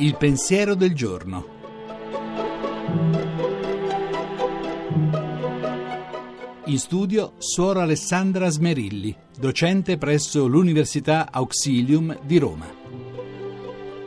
Il pensiero del giorno. In studio Suora Alessandra Smerilli, docente presso l'Università Auxilium di Roma.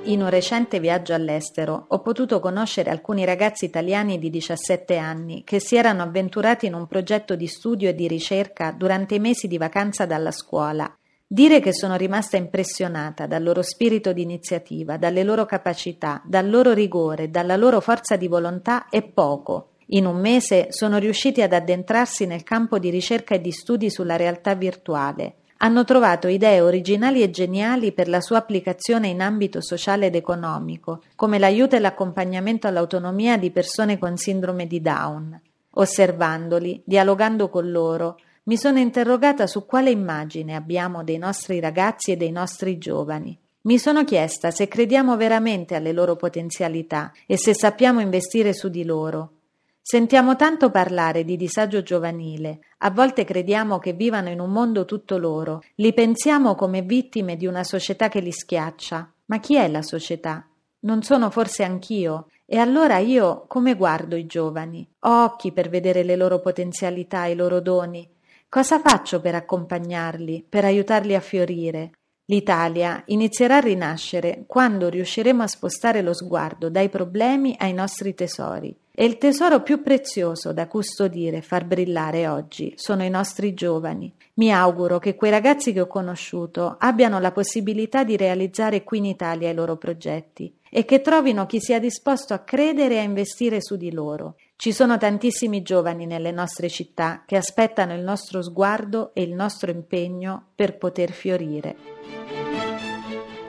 In un recente viaggio all'estero ho potuto conoscere alcuni ragazzi italiani di 17 anni che si erano avventurati in un progetto di studio e di ricerca durante i mesi di vacanza dalla scuola Dire che sono rimasta impressionata dal loro spirito di iniziativa, dalle loro capacità, dal loro rigore, dalla loro forza di volontà è poco. In un mese sono riusciti ad addentrarsi nel campo di ricerca e di studi sulla realtà virtuale. Hanno trovato idee originali e geniali per la sua applicazione in ambito sociale ed economico, come l'aiuto e l'accompagnamento all'autonomia di persone con sindrome di Down. Osservandoli, dialogando con loro, mi sono interrogata su quale immagine abbiamo dei nostri ragazzi e dei nostri giovani. Mi sono chiesta se crediamo veramente alle loro potenzialità e se sappiamo investire su di loro. Sentiamo tanto parlare di disagio giovanile, a volte crediamo che vivano in un mondo tutto loro, li pensiamo come vittime di una società che li schiaccia. Ma chi è la società? Non sono forse anch'io? E allora io come guardo i giovani? Ho occhi per vedere le loro potenzialità, i loro doni, Cosa faccio per accompagnarli, per aiutarli a fiorire? L'Italia inizierà a rinascere quando riusciremo a spostare lo sguardo dai problemi ai nostri tesori. E il tesoro più prezioso da custodire e far brillare oggi sono i nostri giovani. Mi auguro che quei ragazzi che ho conosciuto abbiano la possibilità di realizzare qui in Italia i loro progetti e che trovino chi sia disposto a credere e a investire su di loro. Ci sono tantissimi giovani nelle nostre città che aspettano il nostro sguardo e il nostro impegno per poter fiorire.